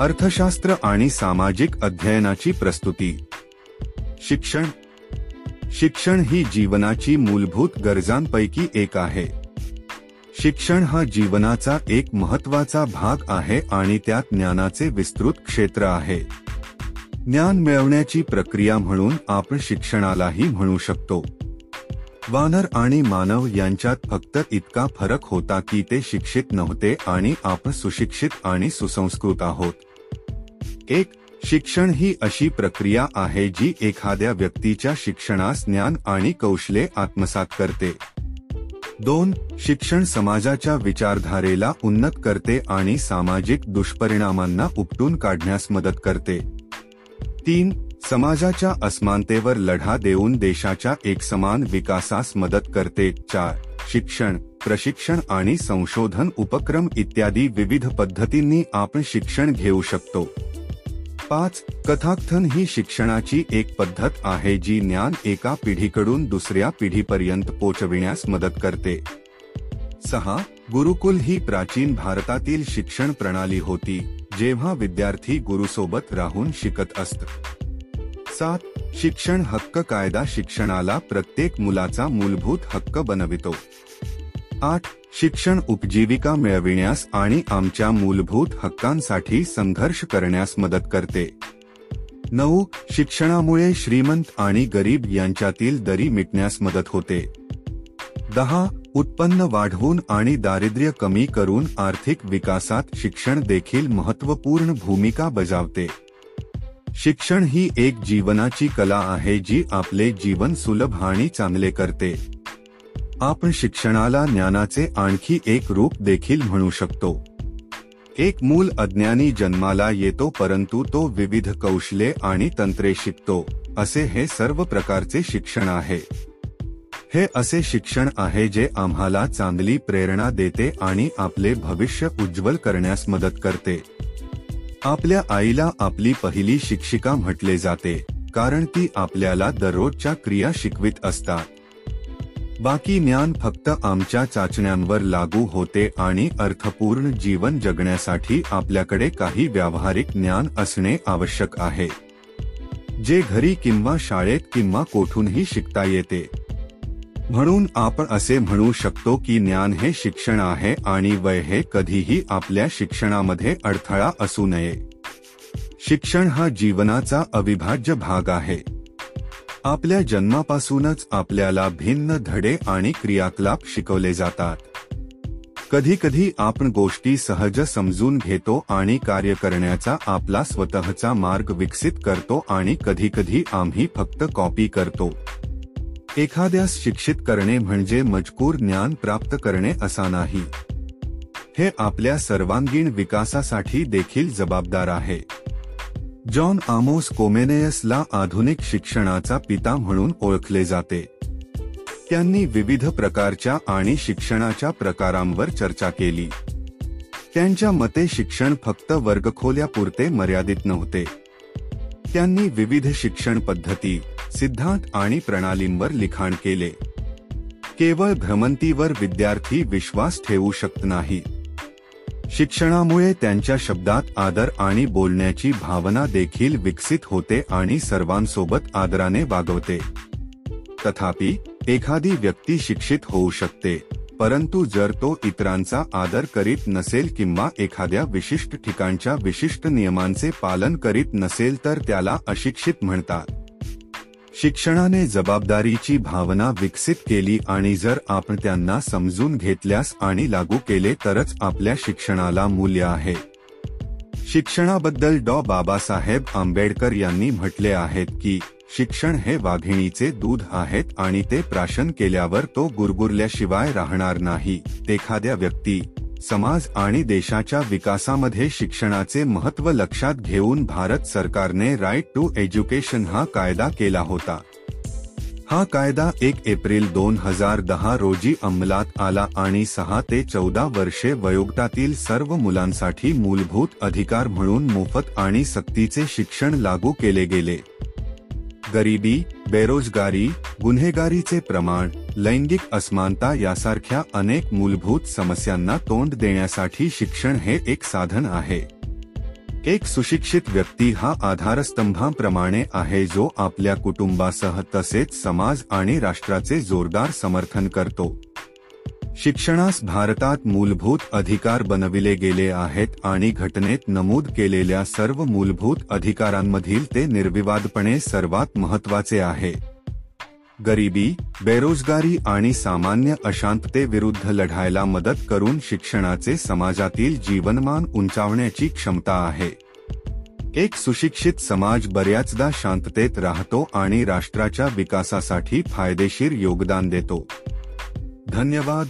अर्थशास्त्र आणि सामाजिक अध्ययनाची प्रस्तुती. शिक्षण. शिक्षण ही जीवनाची मूलभूत गरजांपैकी एक आहे. शिक्षण हा जीवनाचा एक महत्त्वाचा भाग आहे आणि त्यात ज्ञानाचे विस्तृत क्षेत्र आहे. ज्ञान मिळवण्याची प्रक्रिया म्हणून आपण शिक्षणालाही म्हणू शकतो. वानर आणि मानव यांच्यात फक्त इतका फरक होता की ते शिक्षित नव्हते आणि आपण सुशिक्षित आणि सुसंस्कृत आहोत. एक शिक्षण ही अशी प्रक्रिया आहे जी एखाद्या व्यक्तीच्या शिक्षणास ज्ञान आणि कौशले आत्मसात करते. दोन शिक्षण समाजाच्या विचारधारेला उन्नत करते आणि सामाजिक दुष्परिणामांना उपटून काढण्यास मदत करते. तीन समाजाच्या असमानतेवर लढा देऊन देशाच्या एकसमान विकासास मदत करते. चार शिक्षण प्रशिक्षण आणि संशोधन उपक्रम इत्यादी विविध पद्धतींनी आपण शिक्षण घेऊ शकतो. पाच कथाकथन ही शिक्षणाची एक पद्धत आहे जी ज्ञान एका पिढीकडून दुसऱ्या पिढीपर्यंत पोचविण्यास मदत करते. सहा गुरुकुल ही प्राचीन भारतातील शिक्षण प्रणाली होती जेव्हा विद्यार्थी गुरुसोबत राहून शिकत असत. सात शिक्षण हक्क कायदा शिक्षणाला प्रत्येक मुलाचा मूलभूत हक्क बनवितो. आठ शिक्षण उपजीविका मिळविण्यास आणि आमच्या मूलभूत हक्कांसाठी संघर्ष करण्यास मदत करते. नऊ शिक्षणामुळे श्रीमंत आणि गरीब यांच्यातील दरी मिटण्यास मदत होते. दहा उत्पन्न वाढवून आणि दारिद्र्य कमी करून आर्थिक विकासात शिक्षण देखील महत्त्वपूर्ण भूमिका बजावते. शिक्षण ही एक जीवनाची कला आहे जी आपले जीवन सुलभ आणि चांगले करते. आपण शिक्षणाला ज्ञानाचे आणखी एक रूप देखील म्हणू शकतो. एक मूल अज्ञानी जन्माला येतो परंतु तो विविध कौशले आणि तंत्रे शिकतो असे हे सर्व प्रकारचे शिक्षण आहे. हे असे शिक्षण आहे जे आम्हाला चांगली प्रेरणा देते आणि आपले भविष्य उज्ज्वल करण्यास मदत करते. आपल्या आईला आपली पहिली शिक्षिका म्हटले जाते कारण ती आपल्याला दररोजच्या क्रिया शिकवित असतात. बाकी ज्ञान फक्त आमच्या चाचण्यांवर लागू होते आणि अर्थपूर्ण जीवन जगण्यासाठी आपल्याकडे काही व्यावहारिक ज्ञान असणे आवश्यक आहे. जे घरी किंवा शाळेत किंवा कोठूनही शिकता येते. म्हणून आपण असे म्हणू शकतो की ज्ञान हे शिक्षण आहे आणि वय हे कधीही आपल्या शिक्षणामध्ये अडथळा असू नये. शिक्षण हा जीवनाचा अविभाज्य भाग आहे. आपल्या जन्मापासूनच आपल्याला भिन्न धडे आणि क्रियाकलाप शिकवले जातात. कधी कधी आपण गोष्टी सहज समजून घेतो आणि कार्य करण्याचा आपला स्वतःचा मार्ग विकसित करतो आणि कधी कधी आम्ही फक्त कॉपी करतो. एखाद्यास शिक्षित करणे म्हणजे मजकूर ज्ञान प्राप्त करणे असा नाही. हे आपल्या सर्वांगीण विकासासाठी देखील जबाबदार आहे. जॉन आमोस कोमेनेयसला आधुनिक शिक्षणाचा पिता म्हणून ओळखले जाते. त्यांनी विविध प्रकारच्या आणि शिक्षणाच्या प्रकारांवर चर्चा केली. त्यांच्या मते शिक्षण फक्त वर्गखोल्यापुरते मर्यादित नव्हते. त्यांनी विविध शिक्षण पद्धती सिद्धांत आणि प्रणालींवर लिखाण केले. केवळ भ्रमंतीवर विद्यार्थी विश्वास ठेवू शकत नाही. शिक्षणामुळे त्यांच्या शब्दात आदर आणि बोलण्याची भावना देखील विकसित होते आणि सर्वांसोबत आदराने वागवते. तथापि एखादी व्यक्ती शिक्षित होऊ शकते परंतु जर तो इतरांचा आदर करीत नसेल किंवा एखाद्या विशिष्ट ठिकाणच्या विशिष्ट नियमांचे पालन करीत नसेल तर त्याला अशिक्षित म्हणतात. शिक्षणाने जबाबदारीची भावना विकसित केली आणि जर आपण त्यांना समजून घेतल्यास आणि लागू केले तरच आपल्या शिक्षणाला मूल्य आहे. शिक्षणाबद्दल डॉ. बाबासाहेब आंबेडकर यांनी म्हटले आहेत की शिक्षण हे वाघिणीचे दूध आहेत आणि ते प्राशन केल्यावर तो गुरगुरल्याशिवाय राहणार नाही. एखाद्या व्यक्ती समाज आणि देशाच्या विकासामध्ये शिक्षणाचे महत्त्व लक्षात घेऊन भारत सरकारने राईट टू एज्युकेशन हा कायदा केला होता. हा कायदा एक एप्रिल दोन हजार दहा रोजी अंमलात आला आणि सहा ते चौदा वर्षे वयोगटातील सर्व मुलांसाठी मूलभूत अधिकार म्हणून मोफत आणि सक्तीचे शिक्षण लागू केले गेले. गरिबी बेरोजगारी गुन्हेगारीचे प्रमाण लैंगिक असमानता यासारख्या अनेक मूलभूत समस्यांना तोंड देण्यासाठी शिक्षण हे एक साधन आहे. एक सुशिक्षित व्यक्ती हा आधारस्तंभाप्रमाणे आहे जो आपल्या कुटुंबासह तसेच समाज आणि राष्ट्राचे जोरदार समर्थन करतो. शिक्षणास भारतात मूलभूत अधिकार बनविले गेले आहेत आणि घटनेत नमूद केलेल्या सर्व मूलभूत अधिकारांमधील ते निर्विवादपणे सर्वात महत्त्वाचे आहे. गरिबी बेरोजगारी आणि सामान्य अशांततेविरुद्ध लढायला मदत करून शिक्षणाचे समाजातील जीवनमान उंचावण्याची क्षमता आहे. एक सुशिक्षित समाज बऱ्याचदा शांततेत राहतो आणि राष्ट्राच्या विकासासाठी फायदेशीर योगदान देतो. धन्यवाद.